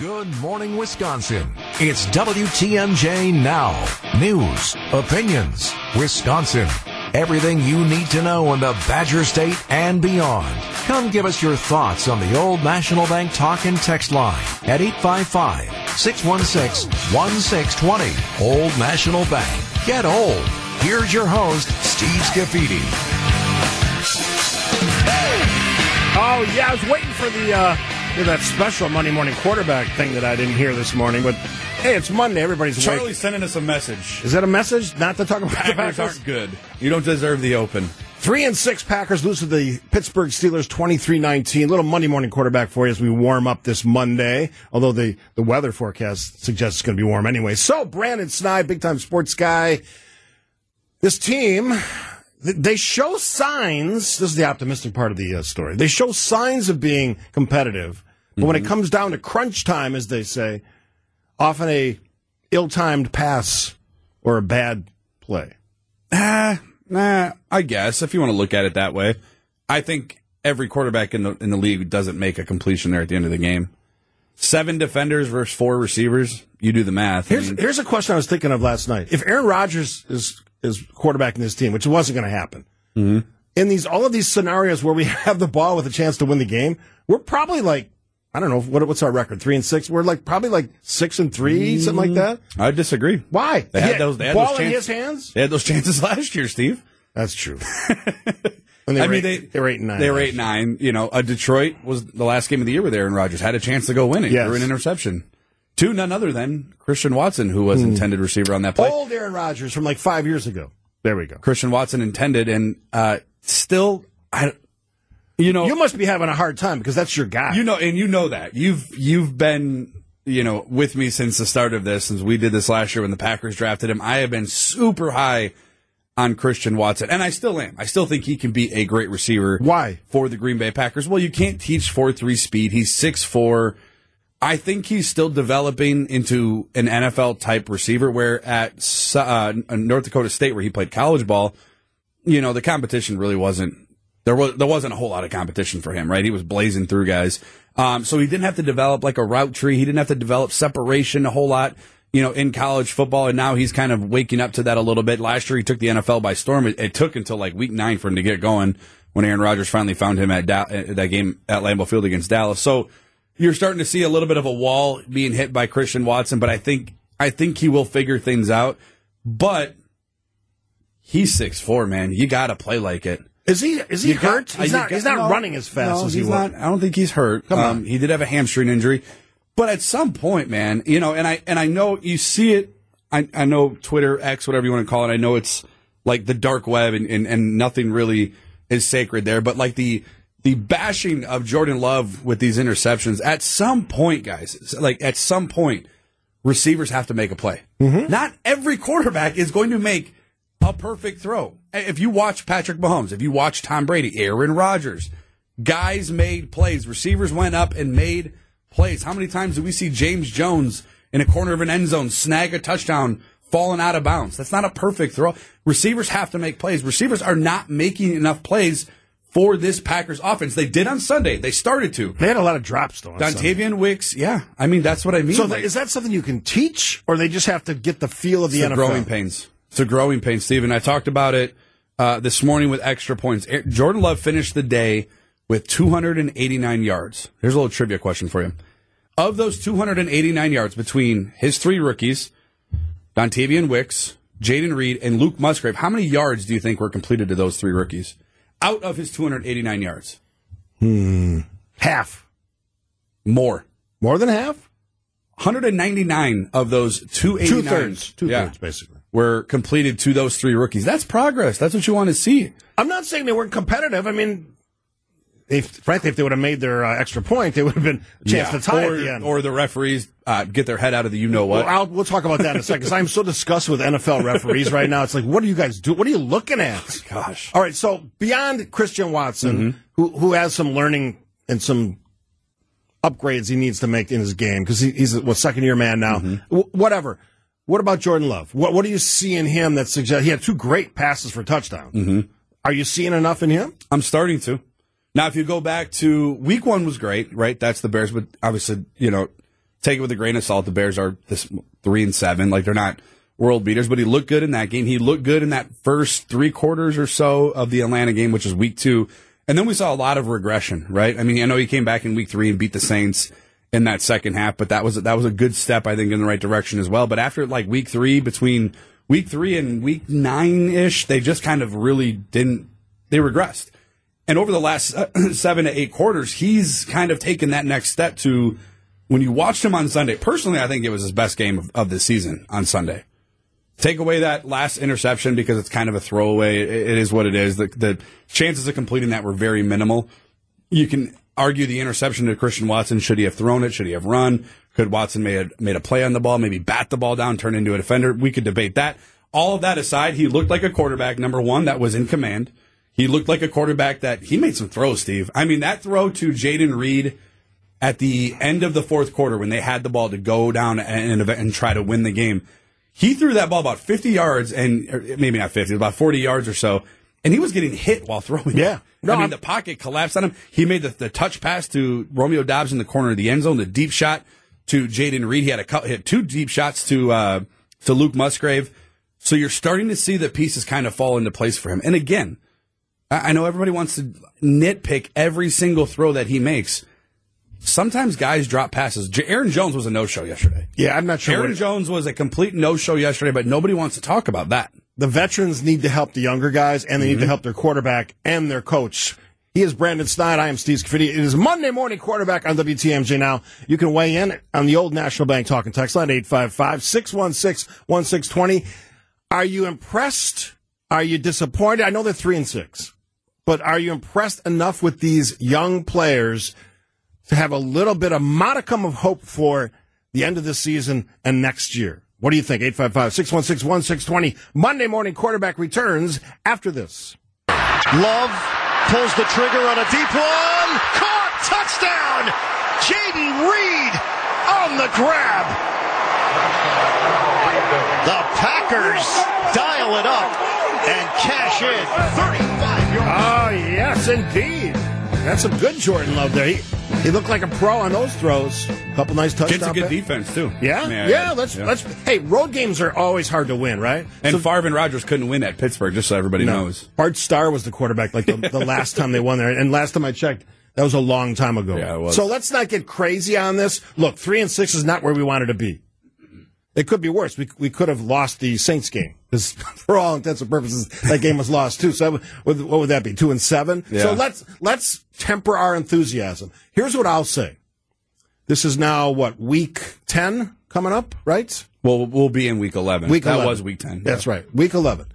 Good morning, Wisconsin. It's WTMJ Now. News, opinions, Wisconsin. Everything you need to know in the Badger State and beyond. Come give us your thoughts on the Old National Bank talk and text line at 855-616-1620. Old National Bank. Get old. Here's your host, Steve Scaffidi. Oh, yeah, I was waiting for the uh, that special Monday morning quarterback thing that I didn't hear this morning, but hey, it's Monday. Everybody's Charlie's awake. sending us a message. Is that a message? Not to talk about the Packers Packers? aren't good. You don't deserve the open. Three and six Packers lose to the Pittsburgh Steelers 23-19. Little Monday morning quarterback for you as we warm up this Monday. Although the, the weather forecast suggests it's going to be warm anyway. So Brandon Sneide, big time sports guy. This team, they show signs. This is the optimistic part of the uh, story. They show signs of being competitive, but when it comes down to crunch time, as they say, often a ill-timed pass or a bad play. Ah, nah, I guess if you want to look at it that way. I think every quarterback in the in the league doesn't make a completion there at the end of the game. Seven defenders versus four receivers. You do the math. I Here's mean, here's a question I was thinking of last night. If Aaron Rodgers is is quarterbacking this team, which wasn't going to happen, Mm-hmm. in these all of these scenarios where we have the ball with a chance to win the game, we're probably like I don't know what what's our record three and six. We're like probably like six and three, something like that. I disagree. Why? They had those. They had ball those in chances. his hands. They had those chances last year, Steve. That's true. And they I were mean, eight- they they were eight and nine. They were eight and nine. You know, uh, Detroit was the last game of the year with Aaron Rodgers. Had a chance to go win it. Yes. Threw an interception. To none other than Christian Watson, who was intended receiver on that play. Old Aaron Rodgers from like five years ago. There we go. Christian Watson intended, and uh, still, I, you know, You must be having a hard time because that's your guy. you know, and you know that you've you've been you know with me since the start of this, since we did this last year when the Packers drafted him. I have been super high on Christian Watson, and I still am. I still think he can be a great receiver. Why? for the Green Bay Packers? Well, you can't teach four three speed. He's six four. I think he's still developing into an NFL type receiver. Where at uh, North Dakota State, where he played college ball, you know the competition really wasn't there was there wasn't a whole lot of competition for him, right? He was blazing through guys, um, so he didn't have to develop like a route tree. He didn't have to develop separation a whole lot, you know, in college football. And now he's kind of waking up to that a little bit. Last year he took the NFL by storm. It, it took until like week nine for him to get going when Aaron Rodgers finally found him at da- at that game at Lambeau Field against Dallas. So you're starting to see a little bit of a wall being hit by Christian Watson, but I think I think he will figure things out. But he's six four, man. You got to play like it. Is he is he You hurt? uh, he's not. got- he's not no, running as fast no, as he was. not. I don't think he's hurt. Come on. Um, he did have a hamstring injury, but at some point, man, you know, and I and I know you see it. I, I know Twitter, X, whatever you want to call it. I know it's like the dark web, and, and, and nothing really is sacred there. But like the the bashing of Jordan Love with these interceptions, at some point, guys, like at some point, receivers have to make a play. Not every quarterback is going to make a perfect throw. If you watch Patrick Mahomes, if you watch Tom Brady, Aaron Rodgers, guys made plays. Receivers went up and made plays. How many times do we see James Jones in a corner of an end zone snag a touchdown falling out of bounds? That's not a perfect throw. Receivers have to make plays. Receivers are not making enough plays for this Packers offense. They did on Sunday. They started to. They had a lot of drops though. Dontayvion Wicks, yeah. I mean, that's what I mean. So Like- is that something you can teach, or they just have to get the feel of the it's a NFL? growing pains. It's a growing pain, Steven. I talked about it uh, this morning with extra points. Jordan Love finished the day with 289 yards. Here's a little trivia question for you. Of those 289 yards between his three rookies, Dontayvion Wicks, Jayden Reed, and Luke Musgrave, how many yards do you think were completed to those three rookies out of his 289 yards? Hmm. Half, More. more than half, 199 of those 289 two thirds, two Yeah. thirds, basically. Were completed to those three rookies. That's progress. That's what you want to see. I'm not saying they weren't competitive. I mean, if frankly, if they would have made their uh, extra point, they would have been a chance to tie or, at the end. Or the referees uh, get their head out of the you know what. Well, I'll, we'll talk about that in a second. Because I'm so disgusted with NFL referees right now. It's like, what do you guys do? What are you looking at? Gosh. All right. So beyond Christian Watson, Mm-hmm. who who has some learning and some upgrades he needs to make in his game because he, he's a well, second year man now. Mm-hmm. W- whatever. What about Jordan Love? What what do you see in him that suggests he had two great passes for touchdown? Mm-hmm. Are you seeing enough in him? I'm starting to. Now, if you go back to week one was great, right? That's the Bears, but obviously, you know, take it with a grain of salt. The Bears are this three and seven, like they're not world beaters, but he looked good in that game. He looked good in that first three quarters or so of the Atlanta game, which is week two. And then we saw a lot of regression, right? I mean, I know he came back in week three and beat the Saints in that second half, but that was that was a good step, I think, in the right direction as well. But after like week three, between week three and week nine ish, they just kind of really didn't. They regressed, and over the last uh, seven to eight quarters, he's kind of taken that next step to. When you watched him on Sunday, personally, I think it was his best game of, of the season on Sunday. Take away that last interception because it's kind of a throwaway. It, it is what it is. The, the chances of completing that were very minimal. You can argue the interception to Christian Watson. Should he have thrown it? Should he have run? Could Watson made made a play on the ball? Maybe bat the ball down, turn into a defender. We could debate that. All of that aside, he looked like a quarterback. Number one, that was in command. He looked like a quarterback that he made some throws. Steve, I mean that throw to Jayden Reed at the end of the fourth quarter when they had the ball to go down and, and try to win the game. He threw that ball about 50 yards and maybe not 50, about 40 yards or so. And he was getting hit while throwing. Yeah. No, I mean, I'm, the pocket collapsed on him. He made the, the touch pass to Romeo Doubs in the corner of the end zone, the deep shot to Jayden Reed. He had a hit two deep shots to, uh, to Luke Musgrave. So you're starting to see the pieces kind of fall into place for him. And again, I know everybody wants to nitpick every single throw that he makes. Sometimes guys drop passes. Aaron Jones was a no-show yesterday. Yeah, I'm not sure. Aaron Jones was a complete no-show yesterday, but nobody wants to talk about that. The veterans need to help the younger guys, and they need mm-hmm. to help their quarterback and their coach. He is Brandon Sneide. I am Steve Scaffidi. It is Monday morning quarterback on WTMJ now. You can weigh in on the old National Bank talking text line 855-616-1620. Are you impressed? Are you disappointed? I know they're three and six, but are you impressed enough with these young players to have a little bit of modicum of hope for the end of the season and next year. What do you think? 855 616 1620. Monday morning quarterback returns after this. Love pulls the trigger on a deep one. Caught! Touchdown! Jayden Reed on the grab. The Packers dial it up and cash in 35 yards. Oh, yes, indeed. That's some good Jordan Love there. He, he looked like a pro on those throws. A couple nice touchdowns. Gets a good defense too. Yeah, yeah. yeah let's yeah. let's. Hey, road games are always hard to win, right? And so, Favre and Rodgers couldn't win at Pittsburgh, just so everybody no. knows. Bart Starr was the quarterback like the, the last time they won there, and last time I checked. That was a long time ago. Yeah, it was. So let's not get crazy on this. Look, three and six is not where we wanted to be. It could be worse. We, we could have lost the Saints game because, for all intents and purposes, that game was lost too. So, what would that be? Two and seven. Yeah. So let's let's temper our enthusiasm. Here's what I'll say. This is now what week ten coming up, right? Well, we'll be in week eleven. Week that 11. was week ten. That's yeah. right, week eleven.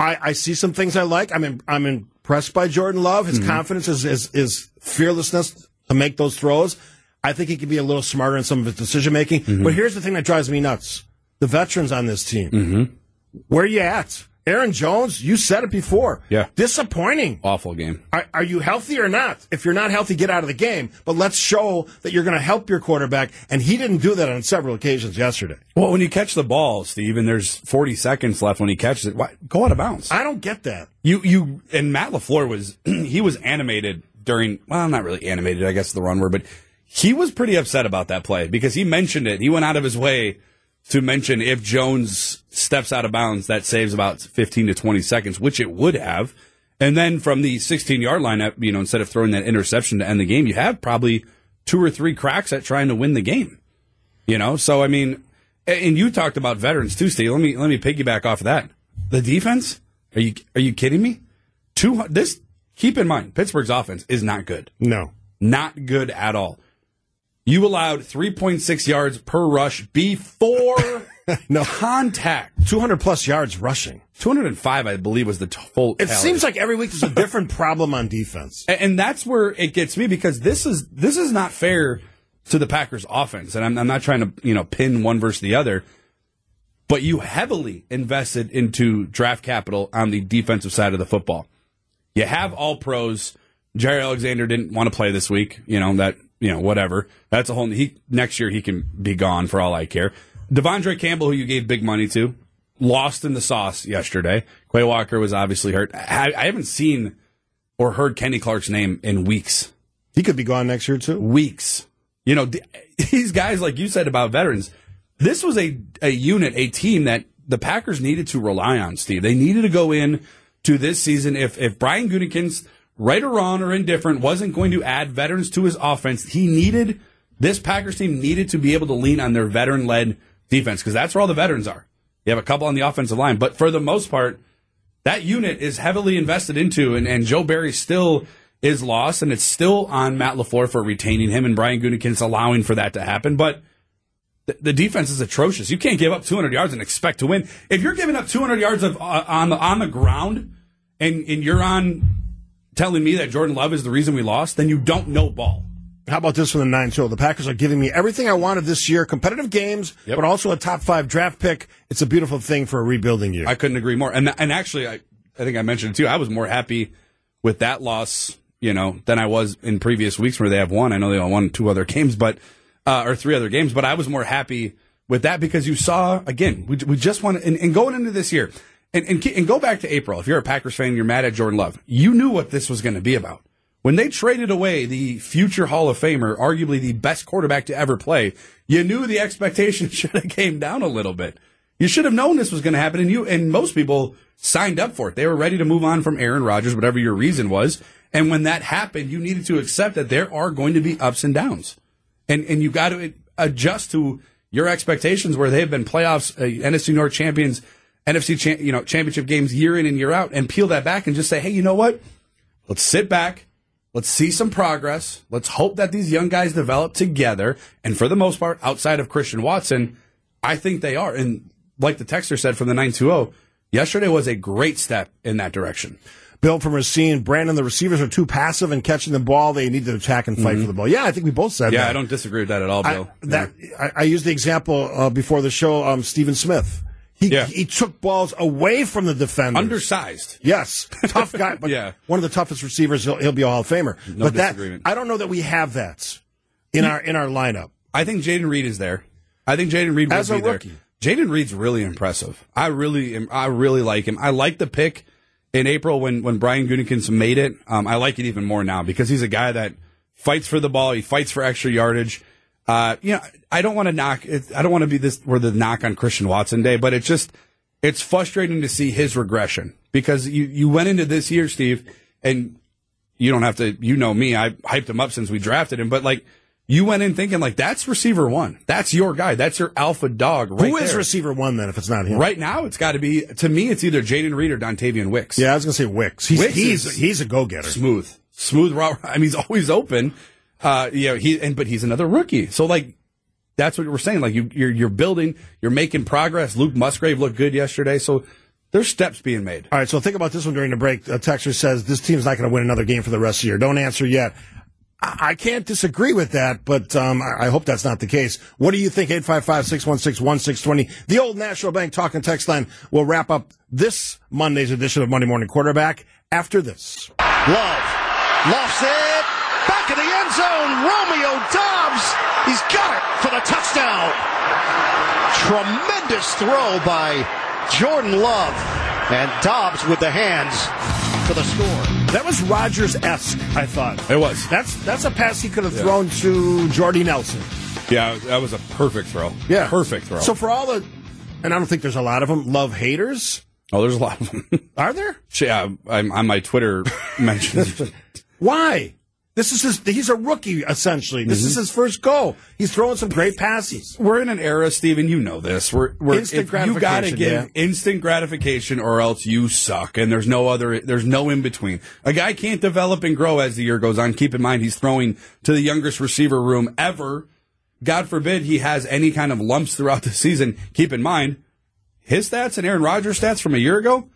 I, I see some things I like. I'm in, I'm impressed by Jordan Love. His mm-hmm. confidence is, is is fearlessness to make those throws. I think he can be a little smarter in some of his decision making. Mm-hmm. But here's the thing that drives me nuts: the veterans on this team. Mm-hmm. Where are you at? Aaron Jones, you said it before. Yeah. Disappointing. Awful game. Are, are, you healthy or not? If you're not healthy, get out of the game. But let's show that you're going to help your quarterback. And he didn't do that on several occasions yesterday. Well, when you catch the ball, Steve, and there's 40 seconds left when he catches it, why, go out of bounds. I don't get that. You, you, and Matt LaFleur was, he was animated during, well, not really animated, I guess the run word, but he was pretty upset about that play because he mentioned it. He went out of his way to mention if Jones steps out of bounds, that saves about 15 to 20 seconds, which it would have. And then from the 16 yard line, uh, you know, instead of throwing that interception to end the game, you have probably two or three cracks at trying to win the game. You know, so I mean, and you talked about veterans too, Steve. Let me let me piggyback off of that. The defense? Are you are you kidding me? Two this keep in mind, Pittsburgh's offense is not good. No, not good at all. You allowed 3.6 yards per rush before no contact. 200 plus yards rushing. 205, I believe, was the total. It seems like every week there's a different problem on defense, and, and, that's where it gets me because this is this is not fair to the Packers' offense, and I'm, I'm not trying to you know pin one versus the other, but you heavily invested into draft capital on the defensive side of the football. You have all pros. Jaire Alexander didn't want to play this week. You know that you know, whatever. That's a whole. He next year he can be gone for all I care. De'Vondre Campbell, who you gave big money to, lost in the sauce yesterday. Quay Walker was obviously hurt. I, I haven't seen or heard Kenny Clark's name in weeks. He could be gone next year too. Weeks. You know, these guys, like you said about veterans, this was a, a unit, a team that the Packers needed to rely on, Steve. They needed to go in to this season. If, if Brian Gutekunst, right or wrong or indifferent, wasn't going to add veterans to his offense, he needed, this Packers team needed to be able to lean on their veteran led defense because that's where all the veterans are. You have a couple on the offensive line, but for the most part, that unit is heavily invested into, and, and Joe Barry still is lost, and it's still on Matt LaFleur for retaining him, and Brian Gutekunst allowing for that to happen. But the, the defense is atrocious. You can't give up 200 yards and expect to win. If you're giving up 200 yards of uh, on the on the ground, and and you're on telling me that Jordan Love is the reason we lost, then you don't know ball. How about this from the nine show? The Packers are giving me everything I wanted this year: competitive games, Yep. but also a top five draft pick. It's a beautiful thing for a rebuilding year. I couldn't agree more. And and actually, I I think I mentioned it too. I was more happy with that loss, you know, than I was in previous weeks where they have won. I know they only won two other games, but uh, or three other games, but I was more happy with that because you saw again. We, we just want to and, and going into this year. And, and, and go back to April. If you're a Packers fan, you're mad at Jordan Love. You knew what this was going to be about. When they traded away the future Hall of Famer, arguably the best quarterback to ever play, you knew the expectation should have came down a little bit. You should have known this was going to happen, and you and most people signed up for it. They were ready to move on from Aaron Rodgers, whatever your reason was. And when that happened, you needed to accept that there are going to be ups and downs, and and you got to adjust to your expectations where they've been playoffs, uh, NFC North champions, NFC cha- you know championship games year in and year out, and peel that back and just say, hey, you know what? Let's sit back. Let's see some progress. Let's hope that these young guys develop together. And for the most part, outside of Christian Watson, I think they are. And like the texter said from the 920, yesterday was a great step in that direction. Bill from Racine, Brandon, the receivers are too passive in catching the ball. They need to attack and fight for the ball. Yeah, I think we both said Mm-hmm. Yeah. I don't disagree with that at all, I, Bill. that I, I used the example uh, before the show. Um, Stephen Smith. He Yeah. he took balls away from the defender. Undersized. Yes, tough guy, but Yeah. one of the toughest receivers. He'll, he'll be a Hall of Famer. No but that. I don't know that we have that in our in our lineup. I think Jayden Reed is there. I think Jayden Reed will As be a there. rookie. Jayden Reed's really impressive. I really am. I really like him. I like the pick in April when when Brian Gutekunst made it. Um, I like it even more now because he's a guy that fights for the ball. He fights for extra yardage. Uh, you know, I don't want to knock. It, I don't want to be this where the knock on Christian Watson day, but it's just it's frustrating to see his regression because you you went into this year, Steve, and you don't have to. You know me. I hyped him up since we drafted him, but like. You went in thinking like that's receiver one. That's your guy. That's your alpha dog. Right Who is there. receiver one then? If it's not him, Right now, it's got to be to me. It's either Jayden Reed or Dontayvion Wicks. Yeah, I was gonna say Wicks. He's Wicks he's he's a go getter. smooth, smooth. Raw. I mean, he's always open. Uh, you know, he and but he's another rookie. So like, that's what we're saying. Like you, you're you're building, you're making progress. Luke Musgrave looked good yesterday. So there's steps being made. All right, so think about this one during the break. A texter says this team's not going to win another game for the rest of the year. Don't answer yet. I I can't disagree with that, but um, I I hope that's not the case. What do you think? 855-616-1620. The old National Bank Talk and Text line will wrap up this Monday's edition of Monday Morning Quarterback after this. Love lofts it back in the end zone. Romeo Doubs, he's got it for the touchdown. Tremendous throw by Jordan Love and Doubs with the hands for the score. That was Rodgers esque, I thought. It was. That's that's a pass he could have thrown to Jordy Nelson. Yeah, that was a perfect throw. Yeah, perfect throw. So for all the, and I don't think there's a lot of them love haters. oh, there's a lot of them. Are there? yeah, I'm on my Twitter mentions. Why? This is his. He's a rookie essentially. This is mm-hmm. his first go. He's throwing some great passes. we're in an era, Steven, you know this. We're, we're Instant if you got to gratification, give yeah. instant gratification or else you suck and there's no other there's no in between. A guy can't develop and grow as the year goes on. Keep in mind he's throwing to the youngest receiver room ever. God forbid he has any kind of lumps throughout the season. Keep in mind his stats and Aaron Rodgers stats from a year ago.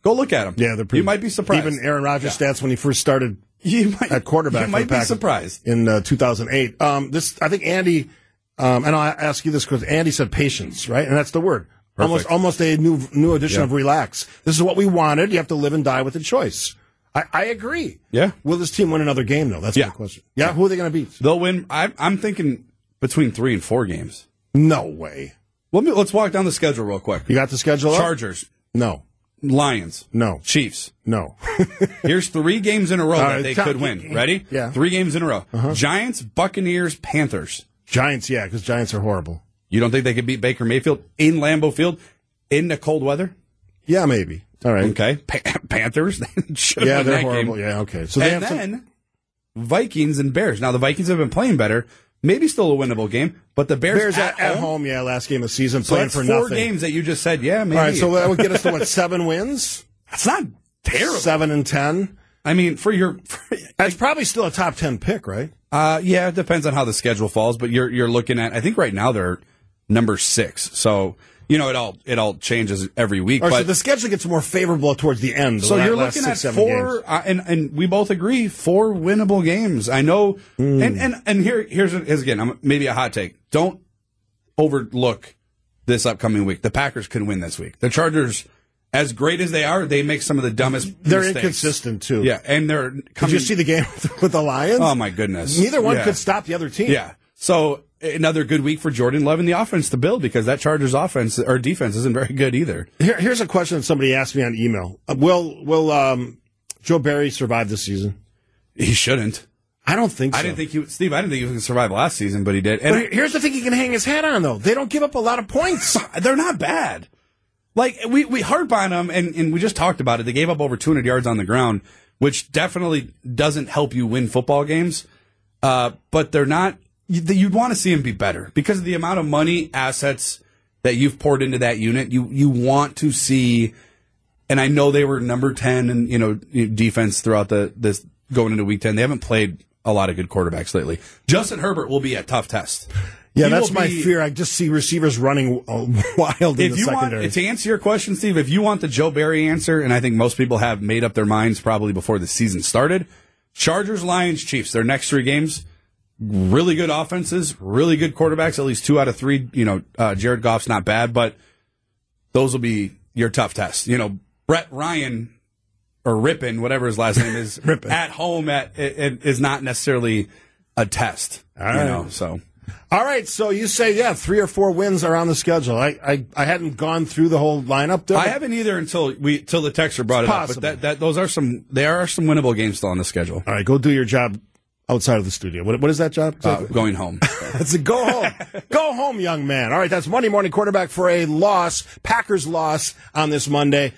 Go look at them. Yeah, they're pretty, you might be surprised. Even Aaron Rodgers' stats when he first started you might, at quarterback. You for might the be surprised. in uh, 2008. Um, this, I think Andy, um, and I'll ask you this because Andy said patience, right? And that's the word. Almost, almost a new new edition Yeah. of relax. This is what we wanted. You have to live and die with the choice. I, I agree. Yeah. Will this team win another game though? That's Yeah. my question. Yeah. Who are they going to beat? They'll win. I, I'm thinking between three and four games. No way. Let me let's walk down the schedule real quick. You got the schedule up? Chargers. No. Lions. No. Chiefs. No. Here's three games in a row that they could win. Ready? Yeah. Three games in a row. Uh-huh. Giants, Buccaneers, Panthers. Giants, yeah, because Giants are horrible. You don't think they could beat Baker Mayfield in Lambeau Field in the cold weather? Yeah, maybe. All right. Okay. Pa- Panthers Yeah, they're horrible. Game. Yeah, okay. So they and have some- then Vikings and Bears. Now the Vikings have been playing better. Maybe still a winnable game, but the Bears, Bears at, at home, yeah, last game of the season, So playing for four nothing. games that you just said. Yeah, maybe. All right, so that would get us to what seven wins, that's not terrible. seven and ten. I mean, for your, for, That's probably still a top ten pick, right? uh, yeah, it depends on how the schedule falls. But you're you're looking at. I think right now they're number six. So you know it all it all changes every week. But so the schedule gets more favorable towards the end. So la- you're looking six, at four, uh, and and we both agree four winnable games. I know, Hmm. and and and here here's, here's again, I'm, maybe a hot take. Don't overlook this upcoming week. The Packers could win this week. The Chargers, as great as they are, they make some of the dumbest. They're mistakes. inconsistent too. Yeah, and they're Did you see the game with the Lions? Oh my goodness! Neither one Yeah. could stop the other team. Yeah. So another good week for Jordan Love and the offense to build because that Chargers offense or defense isn't very good either. Here, here's a question that somebody asked me on email. Uh, will will um, Joe Barry survive this season? He shouldn't. I don't think so. I didn't think he, Steve. I didn't think he was going to survive last season, but he did. And But here's the thing: he can hang his hat on though. They don't give up a lot of points. they're not bad. Like we we harp on them, and and we just talked about it. They gave up over 200 yards on the ground, which definitely doesn't help you win football games. Uh, but they're not. You- You'd want to see them be better because of the amount of money, assets that you've poured into that unit. You you want to see, and I know they were number 10 and you know defense throughout the this going into week 10. They haven't played a lot of good quarterbacks lately. Justin Herbert will be a tough test. Yeah, He that's my be- fear. I just see receivers running uh, wild in the secondary. want to answer your question, Steve, if you want the Joe Barry answer, and I think most people have made up their minds probably before the season started, Chargers, Lions, Chiefs, their next three games, really good offenses, really good quarterbacks, at least two out of three. You know, uh, Jared Goff's not bad, but those will be your tough tests. You know, Brett Ryan or Rippin, whatever his last name is, Rippin. at home at it, it is not necessarily a test. All you know, so. All right, so you say yeah, three or four wins are on the schedule. I I, I hadn't gone through the whole lineup. Though. I haven't either until we till the texter brought it up. But that, that those are some there are some winnable games still on the schedule. All right, go do your job outside of the studio. What, what is that job? Uh, going home. That's a go home. go home, young man. All right, that's Monday morning quarterback for a loss, Packers loss on this Monday.